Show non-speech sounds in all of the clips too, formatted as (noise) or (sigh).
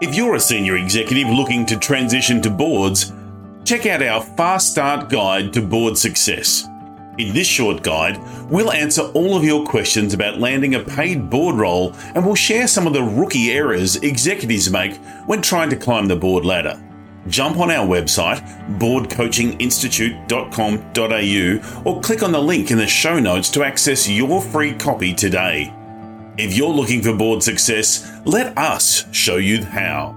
If you're a senior executive looking to transition to boards, check out our Fast Start Guide to Board Success. In this short guide, we'll answer all of your questions about landing a paid board role and we'll share some of the rookie errors executives make when trying to climb the board ladder. Jump on our website, boardcoachinginstitute.com.au, or click on the link in the show notes to access your free copy today. If you're looking for board success, let us show you how.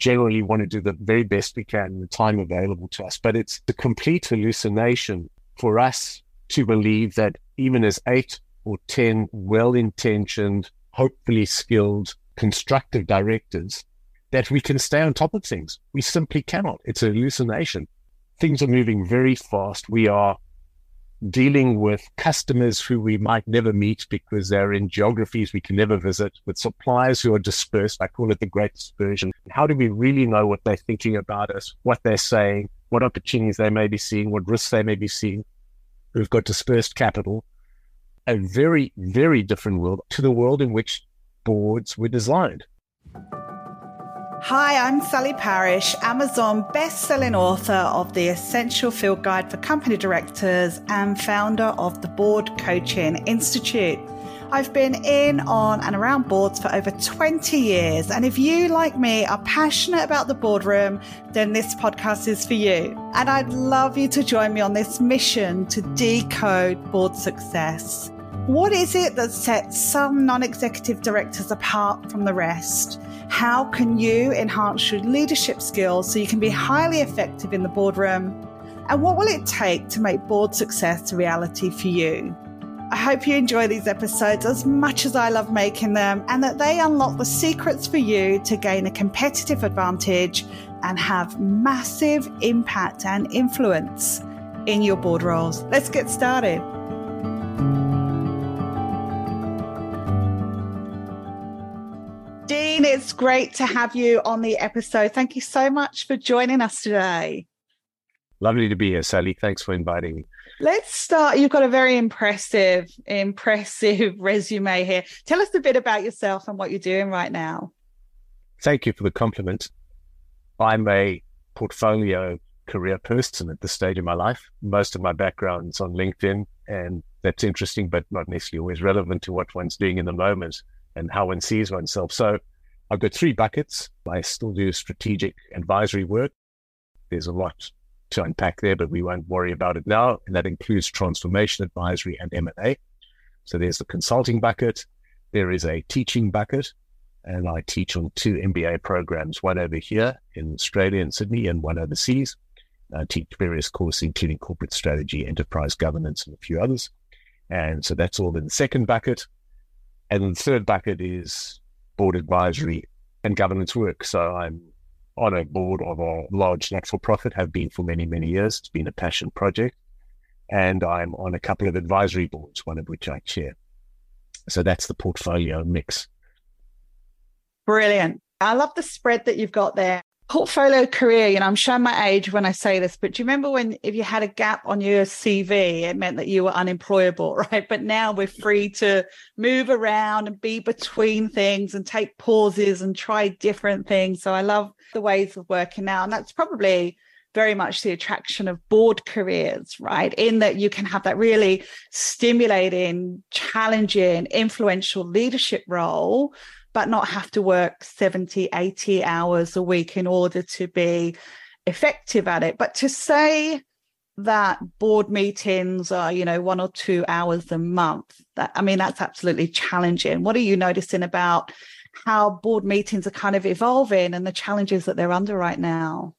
Generally, we want to do the very best we can in the time available to us, but it's a complete hallucination for us to believe that even as eight or 10 well intentioned, hopefully skilled, constructive directors, that we can stay on top of things. We simply cannot. It's a hallucination. Things are moving very fast. We are dealing with customers who we might never meet because they're in geographies we can never visit, with suppliers who are dispersed. I call it the great dispersion. How do we really know what they're thinking about us, what they're saying, what opportunities they may be seeing, what risks they may be seeing? We've got dispersed capital, a very, very different world to the world in which boards were designed. Hi, I'm Sally Parish, Amazon best-selling author of The Essential Field Guide for Company Directors and founder of the Board Coaching Institute. I've been in, on, and around boards for over 20 years. And if you, like me, are passionate about the boardroom, then this podcast is for you. And I'd love you to join me on this mission to decode board success. What is it that sets some non executive directors apart from the rest? How can you enhance your leadership skills so you can be highly effective in the boardroom? And what will it take to make board success a reality for you? I hope you enjoy these episodes as much as I love making them and that they unlock the secrets for you to gain a competitive advantage and have massive impact and influence in your board roles. Let's get started. It's great to have you on the episode. Thank you so much for joining us today. Lovely to be here, Sally. Thanks for inviting me. Let's start. You've got a very impressive, impressive (laughs) resume here. Tell us a bit about yourself and what you're doing right now. Thank you for the compliment. I'm a portfolio career person at this stage of my life. Most of my background is on LinkedIn, and that's interesting, but not necessarily always relevant to what one's doing in the moment and how one sees oneself. So I've got three buckets. I still do strategic advisory work. There's a lot to unpack there, but we won't worry about it now. And that includes transformation advisory and M&A. So there's the consulting bucket. There is a teaching bucket. And I teach on two MBA programs, one over here in Australia and Sydney and one overseas. I teach various courses, including corporate strategy, enterprise governance, and a few others. And so that's all in the second bucket. And the third bucket is board advisory and governance work. So I'm on a board of a large for profit, have been for many, many years. It's been a passion project. And I'm on a couple of advisory boards, one of which I chair. So that's the portfolio mix. Brilliant. I love the spread that you've got there portfolio career, you know, I'm showing my age when I say this, but do you remember when if you had a gap on your CV, it meant that you were unemployable, (laughs) right? But now we're free to move around and be between things and take pauses and try different things. So I love the ways of working now. And that's probably very much the attraction of board careers, right? In that you can have that really stimulating, challenging, influential leadership role but not have to work 70, 80 hours a week in order to be effective at it. But to say that board meetings are, you know, one or two hours a month, that I mean, that's absolutely challenging. What are you noticing about how board meetings are kind of evolving and the challenges that they're under right now?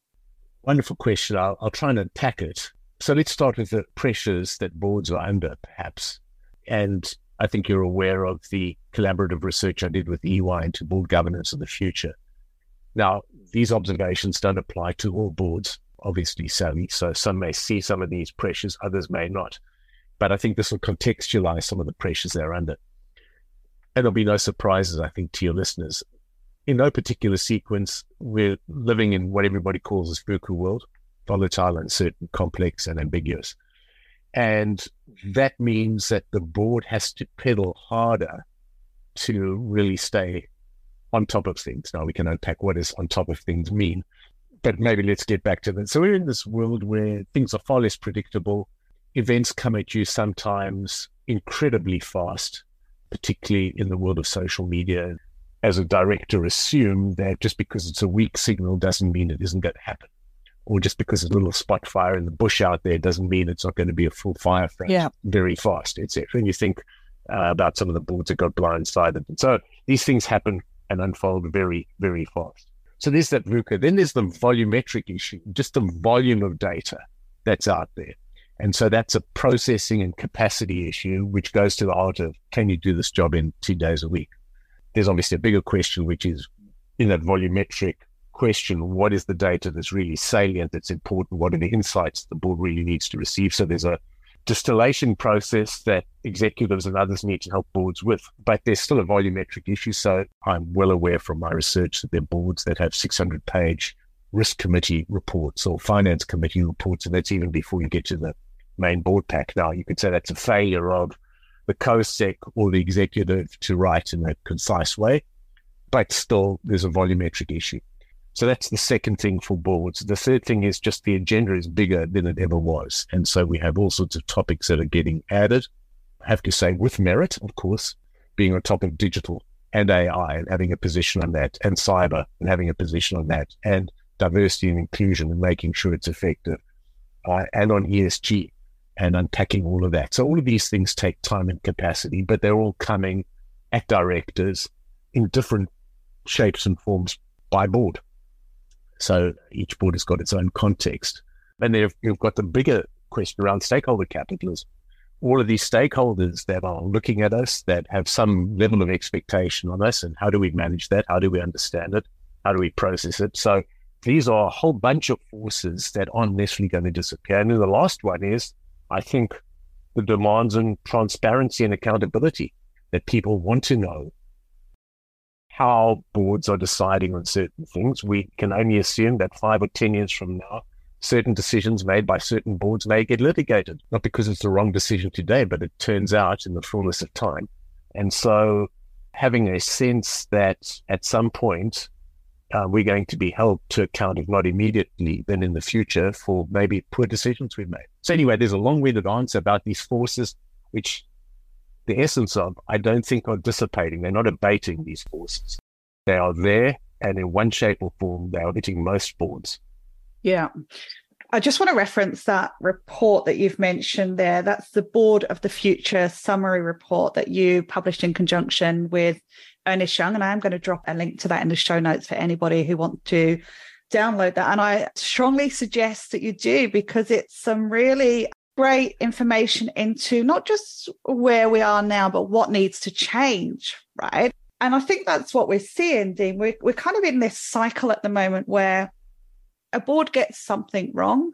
Wonderful question. I'll, I'll try and unpack it. So let's start with the pressures that boards are under, perhaps. And I think you're aware of the collaborative research I did with EY into board governance of the future. Now, these observations don't apply to all boards, obviously, Sally. So some may see some of these pressures, others may not. But I think this will contextualize some of the pressures they're under. And there'll be no surprises, I think, to your listeners. In no particular sequence, we're living in what everybody calls a VUCA world, volatile, uncertain, complex, and ambiguous. And that means that the board has to pedal harder to really stay on top of things. Now we can unpack what does on top of things mean, but maybe let's get back to that. So we're in this world where things are far less predictable. Events come at you sometimes incredibly fast, particularly in the world of social media. As a director, assume that just because it's a weak signal doesn't mean it isn't going to happen. Or just because there's a little spot fire in the bush out there doesn't mean it's not going to be a full fire front yeah. very fast, etc. And you think uh, about some of the boards that got blindsided. And so these things happen and unfold very, very fast. So there's that VUCA. Then there's the volumetric issue, just the volume of data that's out there. And so that's a processing and capacity issue, which goes to the heart of can you do this job in two days a week? There's obviously a bigger question, which is in that volumetric question, what is the data that's really salient, that's important? What are the insights the board really needs to receive? So there's a distillation process that executives and others need to help boards with. But there's still a volumetric issue. So I'm well aware from my research that there are boards that have 600 page risk committee reports or finance committee reports. And that's even before you get to the main board pack. Now, you could say that's a failure of the COSEC or the executive to write in a concise way. But still, there's a volumetric issue. So that's the second thing for boards. The third thing is just the agenda is bigger than it ever was. And so we have all sorts of topics that are getting added. I have to say, with merit, of course, being on top of digital and AI and having a position on that, and cyber and having a position on that, and diversity and inclusion and making sure it's effective, uh, and on ESG and unpacking all of that. So all of these things take time and capacity, but they're all coming at directors in different shapes and forms by board. So each board has got its own context. And then you've got the bigger question around stakeholder capitalism. All of these stakeholders that are looking at us, that have some level of expectation on us, and how do we manage that? How do we understand it? How do we process it? So these are a whole bunch of forces that aren't necessarily going to disappear. And then the last one is, I think, the demands on transparency and accountability that people want to know how boards are deciding on certain things. We can only assume that five or 10 years from now, certain decisions made by certain boards may get litigated, not because it's the wrong decision today, but it turns out in the fullness of time. And so having a sense that at some point uh, we're going to be held to account, if not immediately, then in the future for maybe poor decisions we've made. So anyway, there's a long-winded answer about these forces, which the essence of, I don't think are dissipating. They're not abating these forces. They are there, and in one shape or form, they are hitting most boards. Yeah. I just want to reference that report that you've mentioned there. That's the Board of the Future summary report that you published in conjunction with Ernest Young. And I am going to drop a link to that in the show notes for anybody who wants to download that. And I strongly suggest that you do because it's some really great information into not just where we are now, but what needs to change, right? And I think that's what we're seeing, Dean. We're, we're kind of in this cycle at the moment where a board gets something wrong.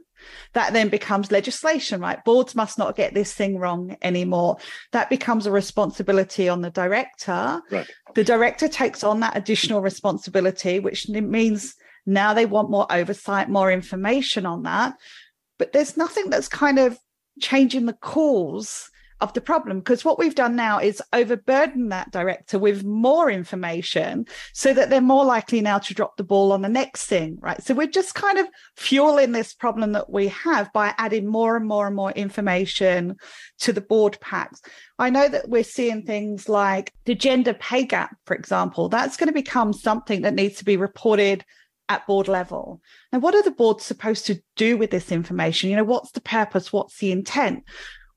That then becomes legislation, right? Boards must not get this thing wrong anymore. That becomes a responsibility on the director. Right. The director takes on that additional responsibility, which means now they want more oversight, more information on that. But there's nothing that's kind of changing the cause of the problem. Because what we've done now is overburden that director with more information so that they're more likely now to drop the ball on the next thing right? So we're just kind of fueling this problem that we have by adding more and more and more information to the board packs. I know that we're seeing things like the gender pay gap for example. That's going to become something that needs to be reported at board level. Now, what are the boards supposed to do with this information? You know, what's the purpose? What's the intent?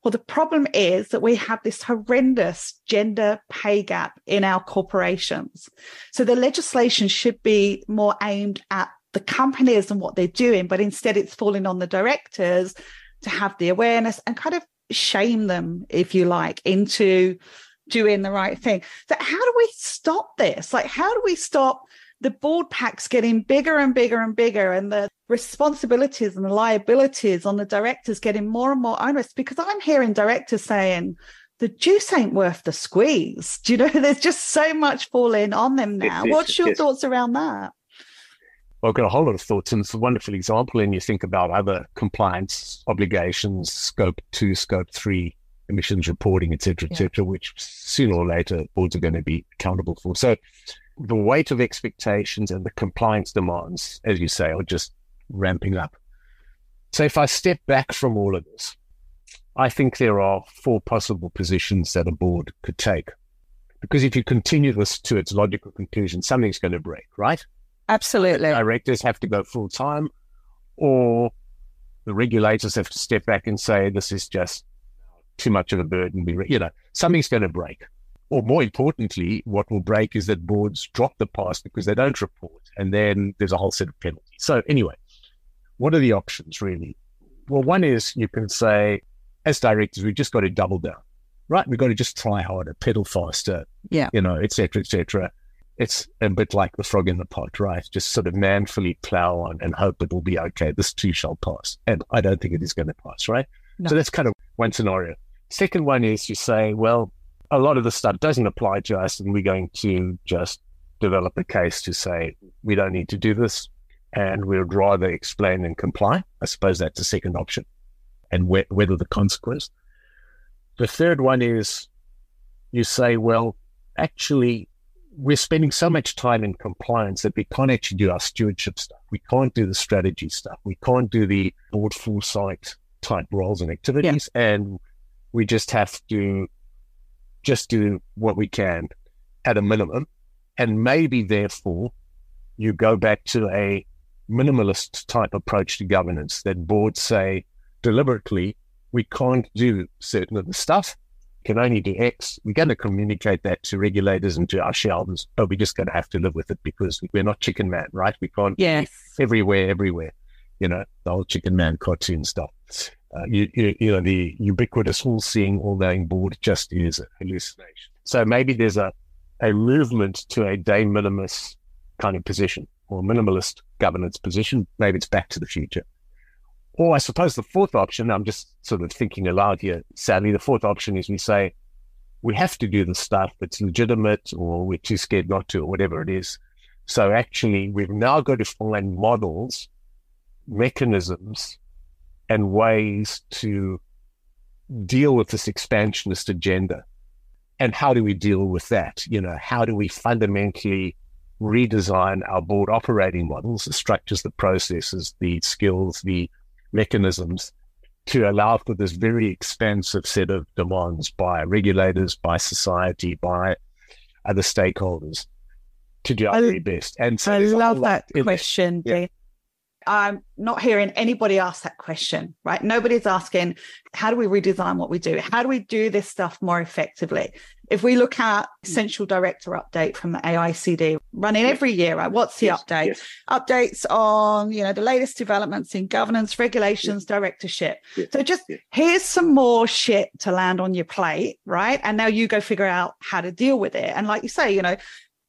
Well, the problem is that we have this horrendous gender pay gap in our corporations. So the legislation should be more aimed at the companies and what they're doing, but instead it's falling on the directors to have the awareness and kind of shame them, if you like, into doing the right thing. So, how do we stop this? Like, how do we stop the board packs getting bigger and bigger and bigger, and the responsibilities and the liabilities on the directors getting more and more onerous. Because I'm hearing directors saying, the juice ain't worth the squeeze. Do you know? (laughs) There's just so much falling on them now. What's your thoughts around that? Well, I've got a whole lot of thoughts, and it's a wonderful example. And you think about other compliance obligations, scope two, scope three emissions reporting, et cetera, et cetera, yeah. which sooner or later boards are going to be accountable for. So the weight of expectations and the compliance demands, as you say, are just ramping up. So if I step back from all of this, I think there are four possible positions that a board could take. Because if you continue this to its logical conclusion, something's going to break, right? Absolutely. Directors have to go full time, or the regulators have to step back and say, this is just too much of a burden. You know, something's going to break. Or more importantly, what will break is that boards drop the pass because they don't report, and then there's a whole set of penalties. So anyway, what are the options really? Well, one is you can say, as directors, we've just got to double down, right? We've got to just try harder, pedal faster, yeah, you know, etc., cetera, et cetera. It's a bit like the frog in the pot, right? Just sort of manfully plow on and hope it will be okay. This too shall pass. And I don't think it is going to pass, right? No. So that's kind of one scenario. Second one is you say, well, a lot of the stuff doesn't apply to us, and we're going to just develop a case to say we don't need to do this, and we would rather explain and comply. I suppose that's the second option, and wh- whether the consequence. The third one is you say, well, actually, we're spending so much time in compliance that we can't actually do our stewardship stuff. We can't do the strategy stuff. We can't do the board foresight type roles and activities. Yeah. And we just have to just do what we can at a minimum. And maybe, therefore, you go back to a minimalist type approach to governance that boards say deliberately, we can't do certain of the stuff, can only do X. We're going to communicate that to regulators and to our shareholders, but we're just going to have to live with it because we're not chicken man, right? We can't yes. everywhere, everywhere. You know, the whole chicken man cartoon stuff uh, you, you, know, the ubiquitous all seeing, all knowing board just is a hallucination. So maybe there's a, a movement to a de minimis kind of position or minimalist governance position. Maybe it's back to the future. Or I suppose the fourth option, I'm just sort of thinking aloud here. Sadly, the fourth option is we say we have to do the stuff that's legitimate or we're too scared not to or whatever it is. So actually, we've now got to find models, mechanisms and ways to deal with this expansionist agenda. And how do we deal with that? You know, how do we fundamentally redesign our board operating models, the structures, the processes, the skills, the mechanisms to allow for this very expansive set of demands by regulators, by society, by other stakeholders to do our I, very best. And so I love that question, yeah. I'm not hearing anybody ask that question, right? Nobody's asking, how do we redesign what we do? How do we do this stuff more effectively? If we look at essential director update from the AICD running every year, right? What's the yes, update? Yes. Updates on, you know, the latest developments in governance, regulations, yes. directorship. So just here's some more shit to land on your plate, right? And now you go figure out how to deal with it. And like you say, you know,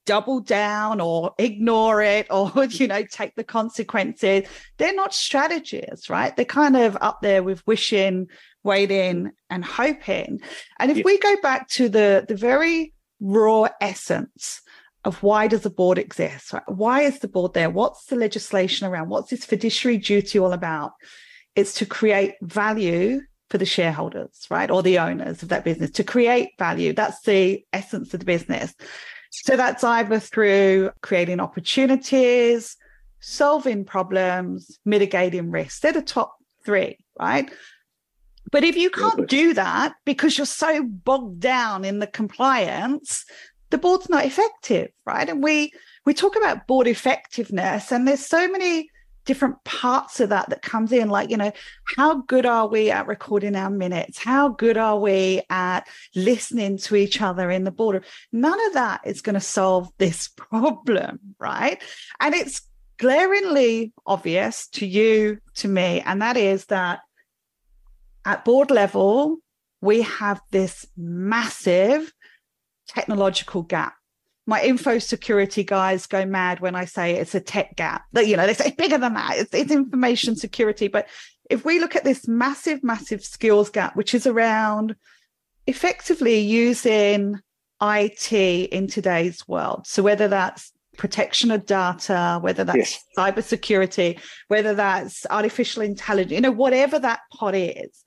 double down or ignore it or (laughs) you know take the consequences. They're not strategies right? They're kind of up there with wishing waiting and hoping. And if yeah. we go back to the the very raw essence of why does the board exist right? why is the board there? What's the legislation around? What's this fiduciary duty all about? It's to create value for the shareholders right? Or the owners of that business to create value. That's the essence of the business so that's either through creating opportunities, solving problems, mitigating risks. They're the top three, right? But if you can't do that because you're so bogged down in the compliance, the board's not effective, right? And we we talk about board effectiveness, and there's so many different parts of that that comes in. Like you know how good are we at recording our minutes? How good are we at listening to each other in the border none of that is going to solve this (laughs) problem right? And it's glaringly obvious to you to me and that is that at board level we have this massive technological gap my info security guys go mad when I say it's a tech gap. That you know they say bigger than that. It's, it's information security. But if we look at this massive, massive skills gap, which is around effectively using IT in today's world, so whether that's protection of data, whether that's yes. cybersecurity, whether that's artificial intelligence, you know, whatever that pot is,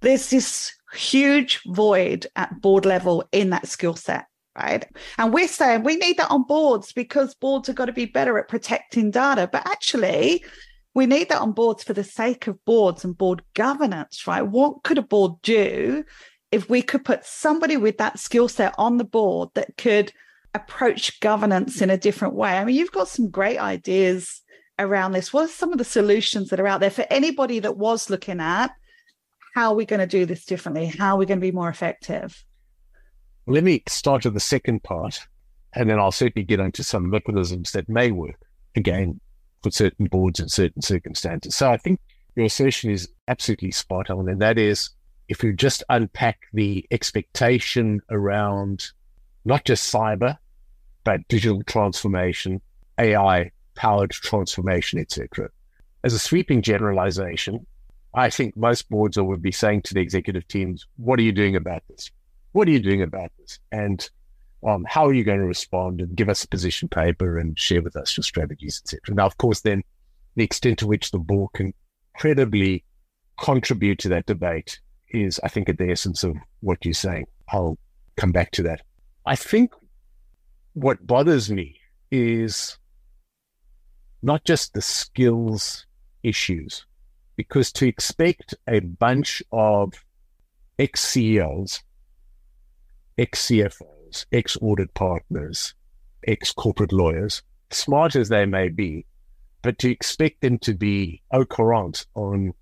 there's this huge void at board level in that skill set right? And we're saying we need that on boards because boards have got to be better at protecting data. But actually, we need that on boards for the sake of boards and board governance, right? What could a board do if we could put somebody with that skill set on the board that could approach governance in a different way? I mean, you've got some great ideas around this. What are some of the solutions that are out there for anybody that was looking at how are we going to do this differently? How are we going to be more effective? Let me start with the second part, and then I'll certainly get into some mechanisms that may work again for certain boards in certain circumstances. So I think your assertion is absolutely spot on, and that is if you just unpack the expectation around not just cyber, but digital transformation, AI powered transformation, etc. As a sweeping generalization, I think most boards will be saying to the executive teams, "What are you doing about this? What are you doing about this? And um, how are you going to respond and give us a position paper and share with us your strategies, etc. Now, of course, then the extent to which the board can credibly contribute to that debate is, I think, at the essence of what you're saying. I'll come back to that. I think what bothers me is not just the skills issues, because to expect a bunch of ex CEOs ex CFOs, ex audit partners, ex corporate lawyers, smart as they may be, but to expect them to be au courant on,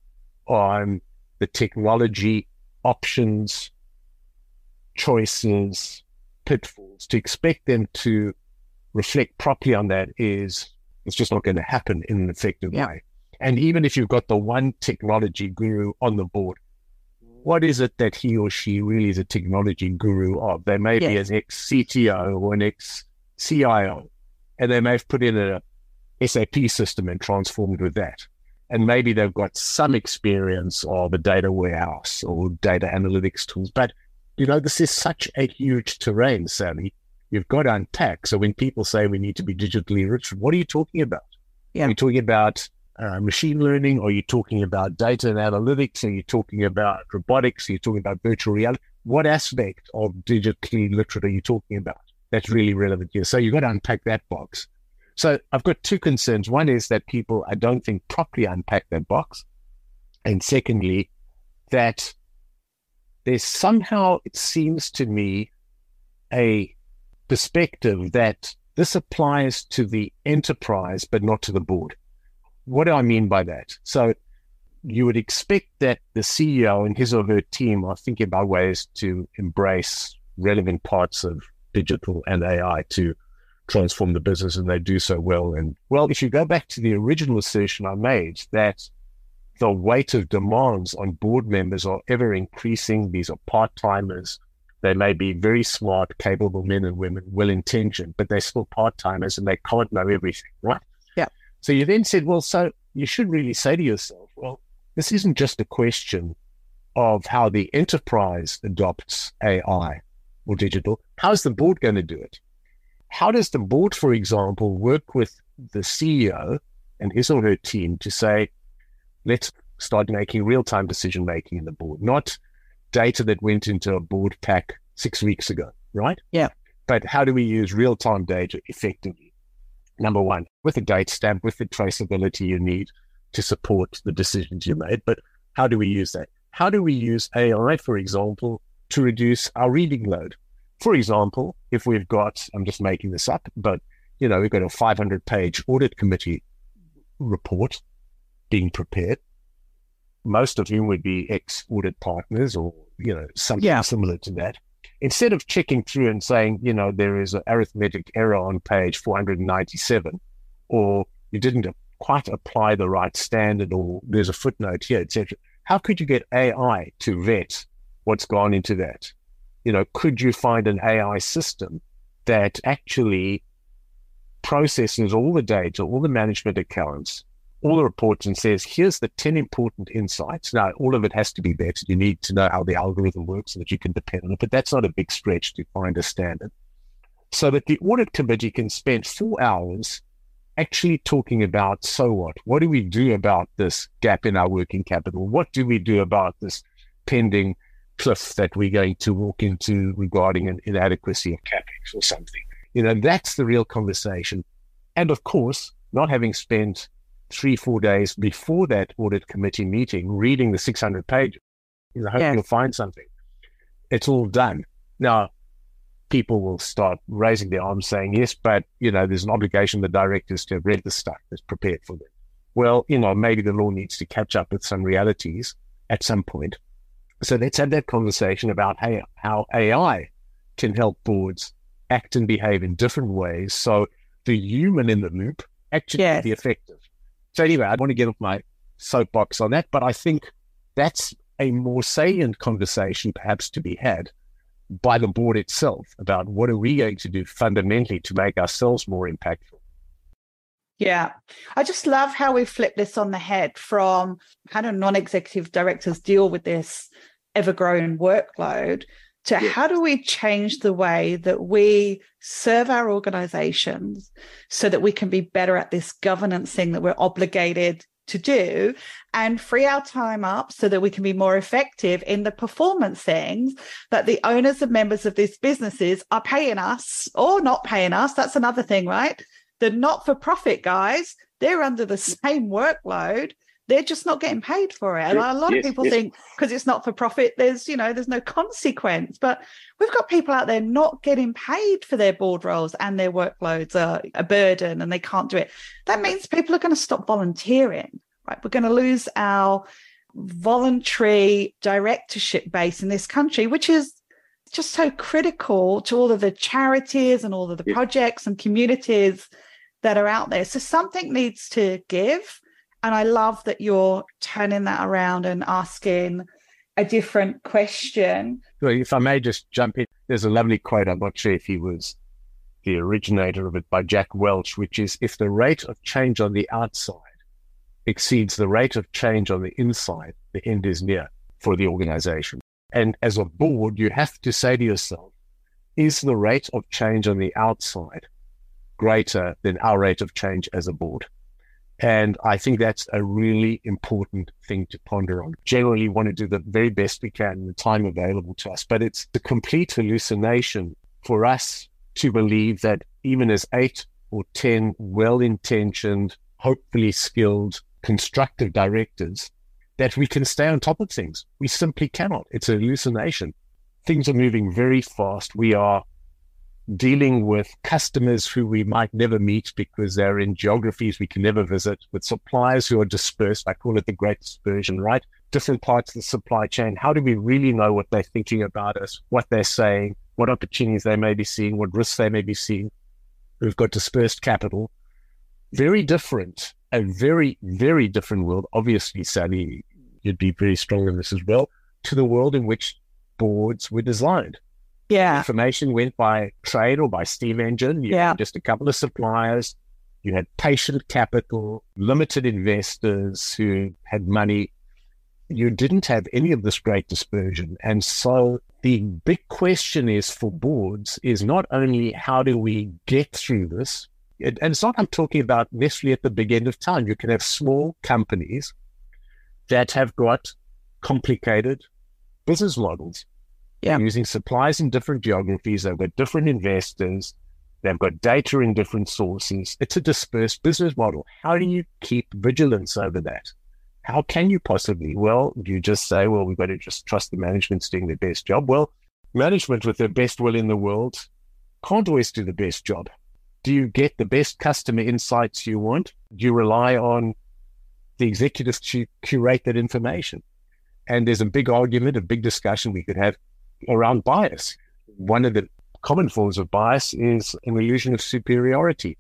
on the technology options, choices, pitfalls, to expect them to reflect properly on that is it's just not going to happen in an effective yeah. way. And even if you've got the one technology guru on the board, what is it that he or she really is a technology guru of? They may yes. be an ex CTO or an ex CIO, and they may have put in a SAP system and transformed with that. And maybe they've got some experience of a data warehouse or data analytics tools. But, you know, this is such a huge terrain, Sally. You've got to unpack. So when people say we need to be digitally rich, what are you talking about? Yeah. Are you talking about uh, machine learning? Are you talking about data and analytics? Are you talking about robotics? Are you talking about virtual reality? What aspect of digitally literate are you talking about? That's really relevant here. So you've got to unpack that box. So I've got two concerns. One is that people, I don't think, properly unpack that box. And secondly, that there's somehow, it seems to me, a perspective that this applies to the enterprise, but not to the board what do I mean by that? So you would expect that the CEO and his or her team are thinking about ways to embrace relevant parts of digital and AI to transform the business, and they do so well. And well, if you go back to the original assertion I made that the weight of demands on board members are ever increasing, these are part timers. They may be very smart, capable men and women, well intentioned, but they're still part timers and they can't know everything, right? So you then said, well, so you should really say to yourself, well, this isn't just a question of how the enterprise adopts AI or digital. How's the board going to do it? How does the board, for example, work with the CEO and his or her team to say, let's start making real time decision making in the board, not data that went into a board pack six weeks ago, right? Yeah. But how do we use real time data effectively? Number one, with a date stamp, with the traceability you need to support the decisions you made. But how do we use that? How do we use AI, for example, to reduce our reading load? For example, if we've got, I'm just making this up, but you know, we've got a 500 page audit committee report being prepared, most of whom would be ex audit partners or, you know, something yeah. similar to that instead of checking through and saying, you know, there is an arithmetic error on page 497, or you didn't quite apply the right standard, or there's a footnote here, etc. How could you get AI to vet what's gone into that? You know, could you find an AI system that actually processes all the data, all the management accounts, all the reports and says, here's the 10 important insights. Now, all of it has to be vetted. You need to know how the algorithm works so that you can depend on it, but that's not a big stretch to find a standard. So that the audit committee can spend four hours actually talking about so what? What do we do about this gap in our working capital? What do we do about this pending cliff that we're going to walk into regarding an inadequacy of capex or something. You know, that's the real conversation. And of course, not having spent three, four days before that audit committee meeting reading the 600 pages, you know, I hope yes. you'll find something. It's all done. Now, people will start raising their arms saying, yes, but, you know, there's an obligation the directors to have read the stuff that's prepared for them. Well, you know, maybe the law needs to catch up with some realities at some point. So let's have that conversation about how, how AI can help boards act and behave in different ways. So the human in the loop actually yes. be effective. So anyway, I want to get off my soapbox on that, but I think that's a more salient conversation perhaps to be had by the board itself about what are we going to do fundamentally to make ourselves more impactful. Yeah. I just love how we flip this on the head from how do non executive directors deal with this ever growing workload to how do we change the way that we serve our organizations so that we can be better at this governance thing that we're obligated to do and free our time up so that we can be more effective in the performance things that the owners and members of these businesses are paying us or not paying us. That's another thing, right? The not for profit guys, they're under the (laughs) same workload they're just not getting paid for it. And a lot yes, of people yes. think because it's not for profit, there's you know there's no consequence. But we've got people out there not getting paid for their board roles and their workloads are a burden and they can't do it. That means people are going to stop volunteering. Right, we're going to lose our voluntary directorship base in this country, which is just so critical to all of the charities and all of the yeah. projects and communities that are out there. So something needs to give. And I love that you're turning that around and asking a different question. Well, if I may just jump in, there's a lovely quote. I'm not sure if he was the originator of it by Jack Welch, which is if the rate of change on the outside exceeds the rate of change on the inside, the end is near for the organization. And as a board, you have to say to yourself, is the rate of change on the outside greater than our rate of change as a board? And I think that's a really important thing to ponder on. Generally want to do the very best we can in the time available to us, but it's the complete hallucination for us to believe that even as eight or 10 well-intentioned, hopefully skilled, constructive directors, that we can stay on top of things. We simply cannot. It's a hallucination. Things are moving very fast. We are dealing with customers who we might never meet because they're in geographies we can never visit, with suppliers who are dispersed. I call it the great dispersion, right? Different parts of the supply chain. How do we really know what they're thinking about us, what they're saying, what opportunities they may be seeing, what risks they may be seeing? We've got dispersed capital. Very different, a very, very different world. Obviously, Sally, you'd be very strong in this as well, to the world in which boards were designed yeah. Information went by trade or by steam engine. You yeah. just a couple of suppliers. You had patient capital, limited investors who had money. You didn't have any of this great dispersion. And so the big question is for boards is not only how do we get through this, and it's not I'm talking about necessarily at the beginning of time. You can have small companies that have got complicated business models yeah. using supplies in different geographies. They've got different investors. They've got data in different sources. It's a dispersed business model. How do you keep vigilance over that? How can you possibly? Well, you just say, well, we've got to just trust the management's doing their best job. Well, management with their best will in the world can't always do the best job. Do you get the best customer insights you want? Do you rely on the executives to curate that information? And there's a big argument, a big discussion we could have around bias. One of the common forms of bias is an illusion of superiority,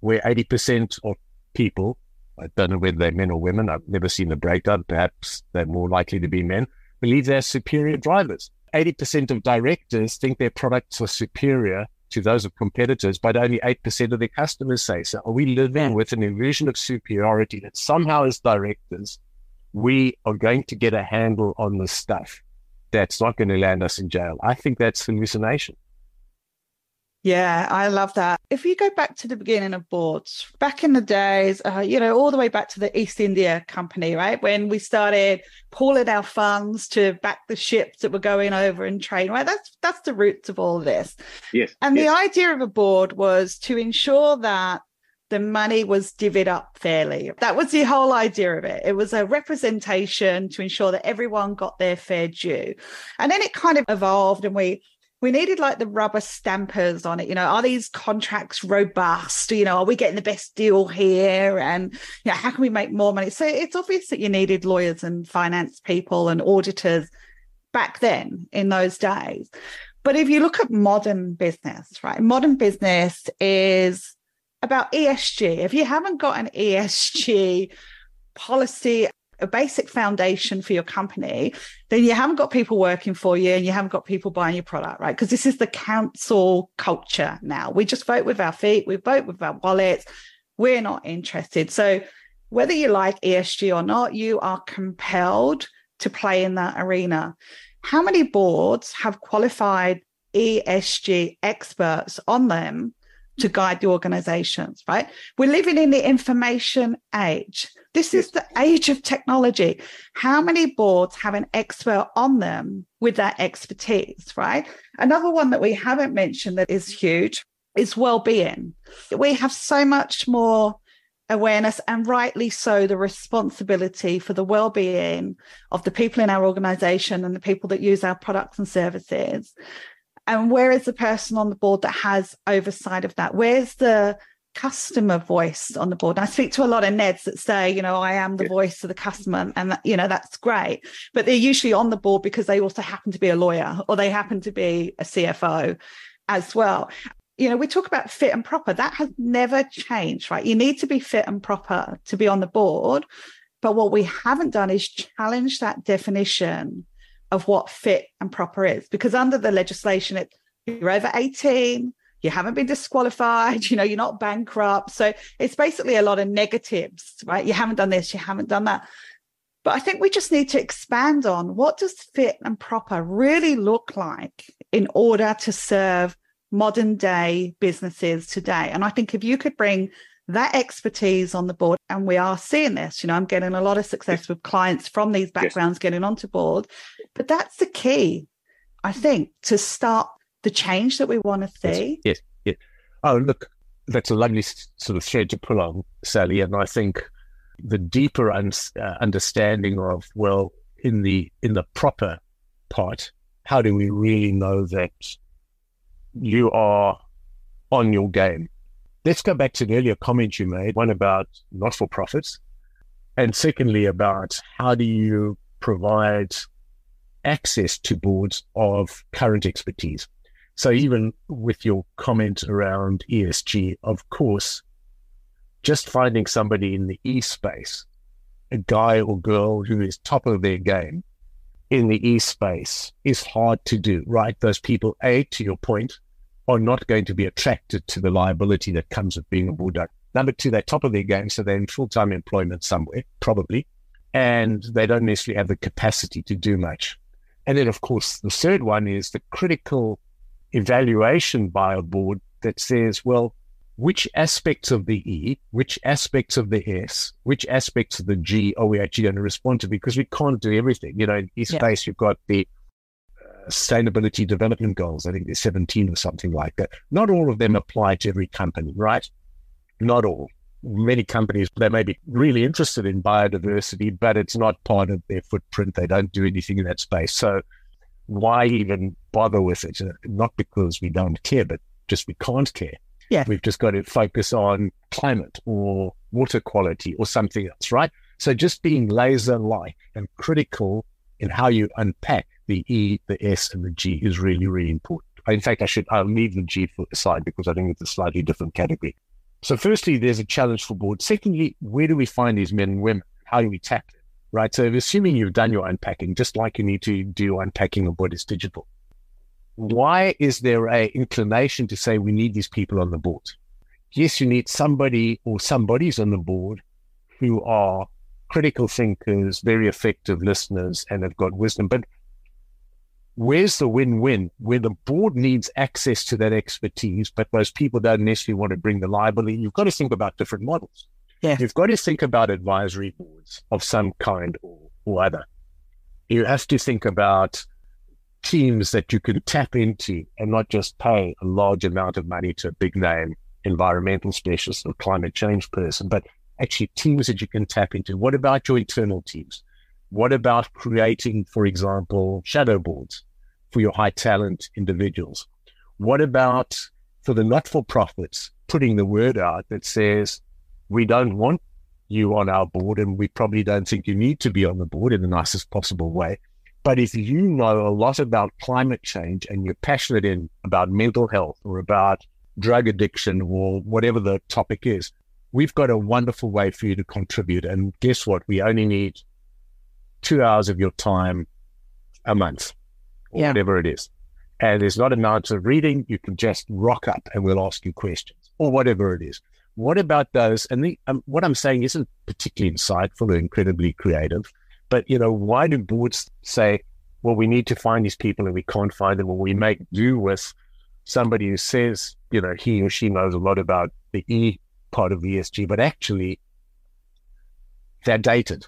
where 80% of people, I don't know whether they're men or women, I've never seen the breakdown, perhaps they're more likely to be men, believe they're superior drivers. 80% of directors think their products are superior to those of competitors, but only 8% of their customers say so. Are we living with an illusion of superiority that somehow as directors, we are going to get a handle on this stuff? That's not going to land us in jail. I think that's hallucination. Yeah, I love that. If you go back to the beginning of boards, back in the days, uh, you know, all the way back to the East India Company, right? When we started pooling our funds to back the ships that were going over and trade, right? That's that's the roots of all of this. Yes. And yes. the idea of a board was to ensure that the money was divvied up fairly. That was the whole idea of it. It was a representation to ensure that everyone got their fair due. And then it kind of evolved and we we needed like the rubber stampers on it. You know, are these contracts robust? You know, are we getting the best deal here? And you know, how can we make more money? So it's obvious that you needed lawyers and finance people and auditors back then in those days. But if you look at modern business, right? Modern business is about ESG. If you haven't got an ESG policy a basic foundation for your company, then you haven't got people working for you and you haven't got people buying your product, right? Because this is the council culture now. We just vote with our feet, we vote with our wallets. We're not interested. So, whether you like ESG or not, you are compelled to play in that arena. How many boards have qualified ESG experts on them to guide the organizations, right? We're living in the information age. This is the age of technology. How many boards have an expert on them with that expertise, right? Another one that we haven't mentioned that is huge is well-being. We have so much more awareness and rightly so the responsibility for the well-being of the people in our organization and the people that use our products and services and where is the person on the board that has oversight of that? Where's the customer voice on the board? And I speak to a lot of NEDs that say, you know, I am the voice of the customer, and that, you know that's great. But they're usually on the board because they also happen to be a lawyer or they happen to be a CFO as well. You know, we talk about fit and proper. That has never changed, right? You need to be fit and proper to be on the board. But what we haven't done is challenge that definition of what fit and proper is because under the legislation it you're over 18 you haven't been disqualified (laughs) you know you're not bankrupt. So it's basically a lot of negatives right? You haven't done this you haven't done that. But i think we just need to expand on what does fit and proper really look like in order to serve modern day businesses today. And i think if you could bring that expertise on the board. And we are seeing this. You know, I'm getting a lot of success with clients from these backgrounds yes. getting onto board. But that's the key, I think, to start the change that we want to see. Yes, yes. Oh, look, that's a lovely sort of thread to pull on, Sally. And I think the deeper un- uh, understanding of, well, in the in the proper part, how do we really know that you are on your game? Let's go back to the earlier comment you made, one about not for profits, and secondly, about how do you provide access to boards of current expertise. So, even with your comment around ESG, of course, just finding somebody in the E space, a guy or girl who is top of their game in the E space is hard to do, right? Those people, A, to your point, are not going to be attracted to the liability that comes with being a board Number two, they're top of their game, so they're in full time employment somewhere, probably, and they don't necessarily have the capacity to do much. And then, of course, the third one is the critical evaluation by a board that says, well, which aspects of the E, which aspects of the S, which aspects of the G are we actually going to respond to? Because we can't do everything. You know, in East yeah. you've got the sustainability development goals. I think there's 17 or something like that. Not all of them apply to every company, right? Not all. Many companies, they may be really interested in biodiversity, but it's not part of their footprint. They don't do anything in that space. So why even bother with it? Uh, not because we don't care, but just we can't care. Yeah. We've just got to focus on climate or water quality or something else, right? So just being laser like and critical in how you unpack the E, the S, and the G is really, really important. In fact, I should I'll leave the G for aside because I think it's a slightly different category. So, firstly, there's a challenge for board. Secondly, where do we find these men and women? How do we tackle it? Right. So, assuming you've done your unpacking, just like you need to do unpacking of what is digital, why is there a inclination to say we need these people on the board? Yes, you need somebody or somebodies on the board who are critical thinkers, very effective listeners, and have got wisdom. But where's the win-win where the board needs access to that expertise, but most people don't necessarily want to bring the liability? You've got to think about different models. Yeah. You've got to think about advisory boards of some kind or, or other. You have to think about teams that you can tap into and not just pay a large amount of money to a big name environmental specialist or climate change person, but actually teams that you can tap into. What about your internal teams? What about creating, for example, shadow boards for your high talent individuals? What about for the not for profits, putting the word out that says, we don't want you on our board and we probably don't think you need to be on the board in the nicest possible way. But if you know a lot about climate change and you're passionate in about mental health or about drug addiction or whatever the topic is, we've got a wonderful way for you to contribute. And guess what? We only need two hours of your time a month or Yeah. whatever it is. And there's not amounts of reading. You can just rock up and we'll ask you questions or whatever it is. What about those? And the, um, what I'm saying isn't particularly insightful or incredibly creative, but you know, why do boards say, well, we need to find these people and we can't find them, or we make do with somebody who says, you know, he or she knows a lot about the E part of ESG, but actually they're dated.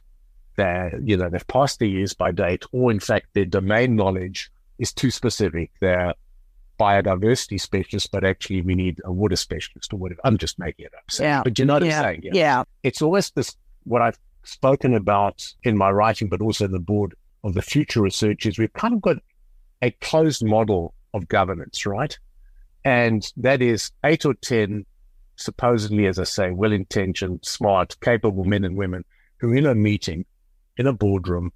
They're, you know, they've passed the years by date, or in fact, their domain knowledge is too specific. They're biodiversity specialists, but actually we need a water specialist or whatever. I'm just making it up. So, Yeah. But you know what yeah. I'm saying? yeah. It's always this, what I've spoken about in my writing, but also the board of the future research is we've kind of got a closed model of governance, right? And that is eight or 10, supposedly, as I say, well intentioned, smart, capable men and women who, are in a meeting, in a boardroom,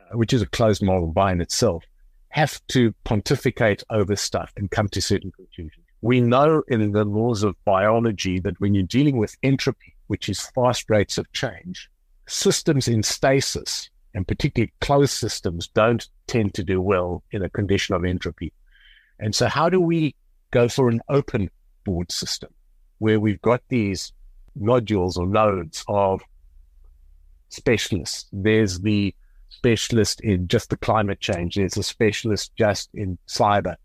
uh, which is a closed model by in itself, have to pontificate over stuff and come to certain conclusions. We know in the laws of biology that when you're dealing with entropy, which is fast rates of change, systems in stasis, and particularly closed systems, don't tend to do well in a condition of entropy. And so, how do we go for an open board system where we've got these nodules or nodes of specialists? There's the specialist in just the climate change, there's a specialist just in cyber.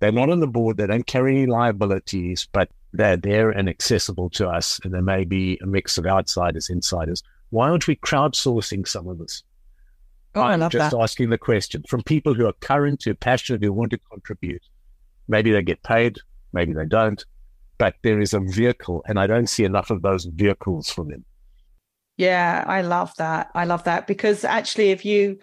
They're not on the board, they don't carry any liabilities, but they're there and accessible to us. And there may be a mix of outsiders, insiders. Why aren't we crowdsourcing some of this? Oh, I I'm love just that. asking the question from people who are current, who are passionate, who want to contribute. Maybe they get paid, maybe they don't, but there is a vehicle, and I don't see enough of those vehicles for them. Yeah, I love that. I love that because actually, if you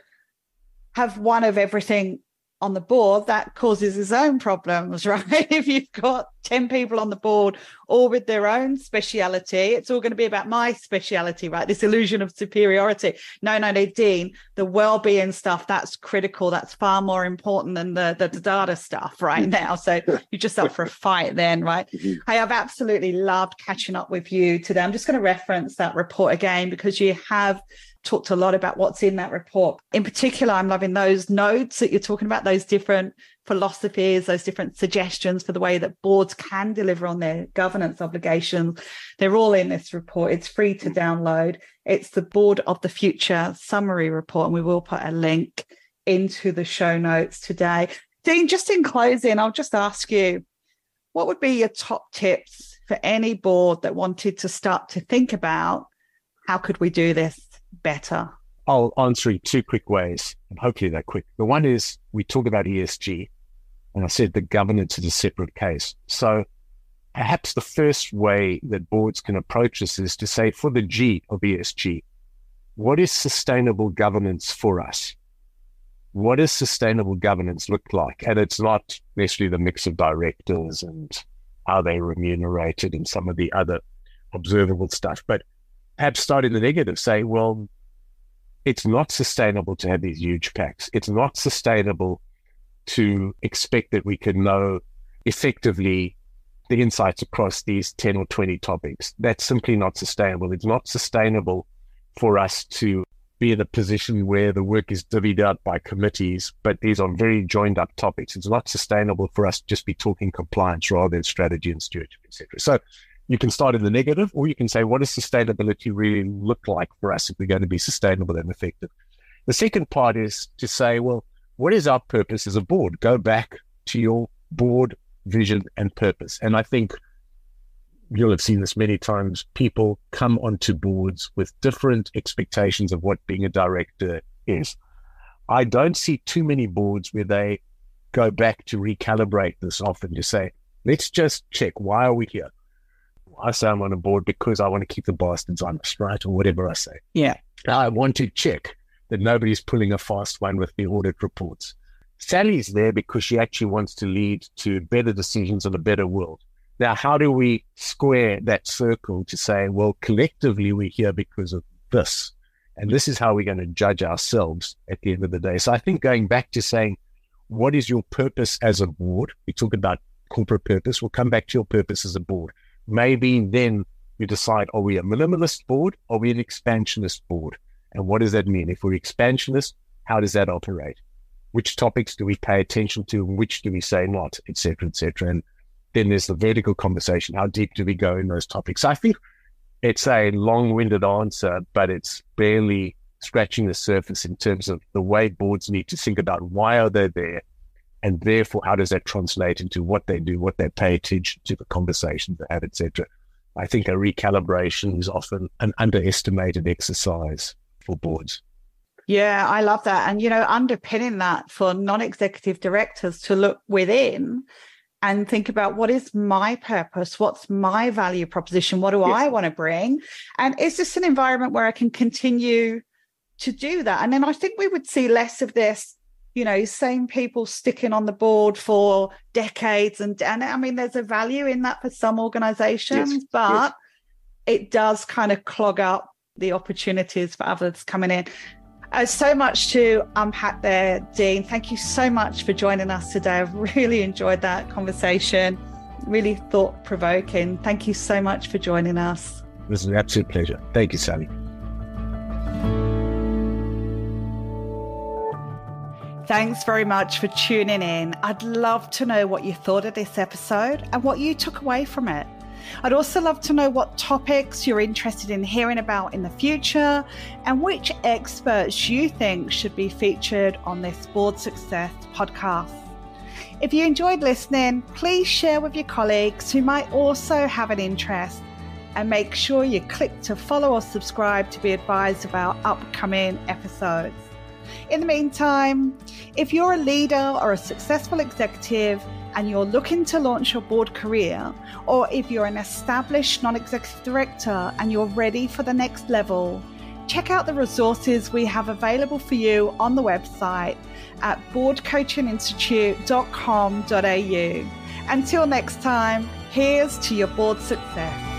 have one of everything on the board, that causes its own problems, (laughs) right? if you've got 10 people on the board, all with their own speciality, it's all going to be about my speciality, right? This illusion of superiority. No, no, no, Dean, the well-being stuff, that's critical. That's far more important than the, the, the data stuff right mm. now. So you're just up for a fight then, right? (laughs) Mm-hmm. Hey, I've absolutely loved catching up with you today. I'm just going to reference that report again because you have talked a lot about what's in that report. In particular, I'm loving those notes that you're talking about, those different philosophies, those different suggestions for the way that boards can deliver on their governance obligations. They're all in this report. It's free to download. It's the Board of the Future summary report, and we will put a link into the show notes today. Dean, just in closing, I'll just ask you what would be your top tips for any board that wanted to start to think about how could we do this better? I'll answer in two quick ways, and hopefully they're quick. The one is we talk about ESG, and I said the governance is a separate case. So perhaps the first way that boards can approach this is to say, for the G of ESG, what is sustainable governance for us? What does sustainable governance look like? And it's not necessarily the mix of directors and how they remunerated and some of the other observable stuff, but perhaps start in the negative, say, well, it's not sustainable to have these huge packs. It's not sustainable to expect that we can know effectively the insights across these 10 or 20 topics. That's simply not sustainable. It's not sustainable for us to be in a position where the work is divvied out by committees, but these are very joined up topics. It's not sustainable for us to just be talking compliance rather than strategy and stewardship, etc. So you can start in the negative, or you can say, what does sustainability really look like for us if we're going to be sustainable and effective? The second part is to say, well, what is our purpose as a board? Go back to your board vision and purpose. And I think you'll have seen this many times. People come onto boards with different expectations of what being a director is. I don't see too many boards where they go back to recalibrate this often to say, let's just check why are we here? I say I'm on a board because I want to keep the bastards on honest, right? Or whatever I say. Yeah. I want to check that nobody's pulling a fast one with the audit reports. Sally's there because she actually wants to lead to better decisions and a better world. Now, how do we square that circle to say, well, collectively we're here because of this? And this is how we're going to judge ourselves at the end of the day. So I think going back to saying, what is your purpose as a board? We talk about corporate purpose. We'll come back to your purpose as a board. Maybe then we decide, are we a minimalist board? Or are we an expansionist board? And what does that mean? If we're expansionist, how does that operate? Which topics do we pay attention to and which do we say not, et cetera, et cetera. And then there's the vertical conversation. How deep do we go in those topics? I think it's a long-winded answer, but it's barely scratching the surface in terms of the way boards need to think about why are they there, and therefore how does that translate into what they do, what they pay attention to, the conversations they have, etc. I think a recalibration is often an underestimated exercise for boards. Yeah, I love that. And, you know, underpinning that for non executive directors to look within and think about what is my purpose? What's my value proposition? What do yes. I want to bring? And is this an environment where I can continue to do that? And then I think we would see less of this, you know, same people sticking on the board for decades. And, and I mean, there's a value in that for some organizations, yes. but yes. it does kind of clog up the opportunities for others coming in. Uh, so much to unpack there, Dean. Thank you so much for joining us today. I've really enjoyed that conversation, really thought provoking. Thank you so much for joining us. It was an absolute pleasure. Thank you, Sally. Thanks very much for tuning in. I'd love to know what you thought of this episode and what you took away from it. I'd also love to know what topics you're interested in hearing about in the future and which experts you think should be featured on this Board Success podcast. If you enjoyed listening, please share with your colleagues who might also have an interest and make sure you click to follow or subscribe to be advised about upcoming episodes. In the meantime, if you're a leader or a successful executive and you're looking to launch your board career, or if you're an established non executive director and you're ready for the next level, check out the resources we have available for you on the website at boardcoachinginstitute.com.au. Until next time, here's to your board success.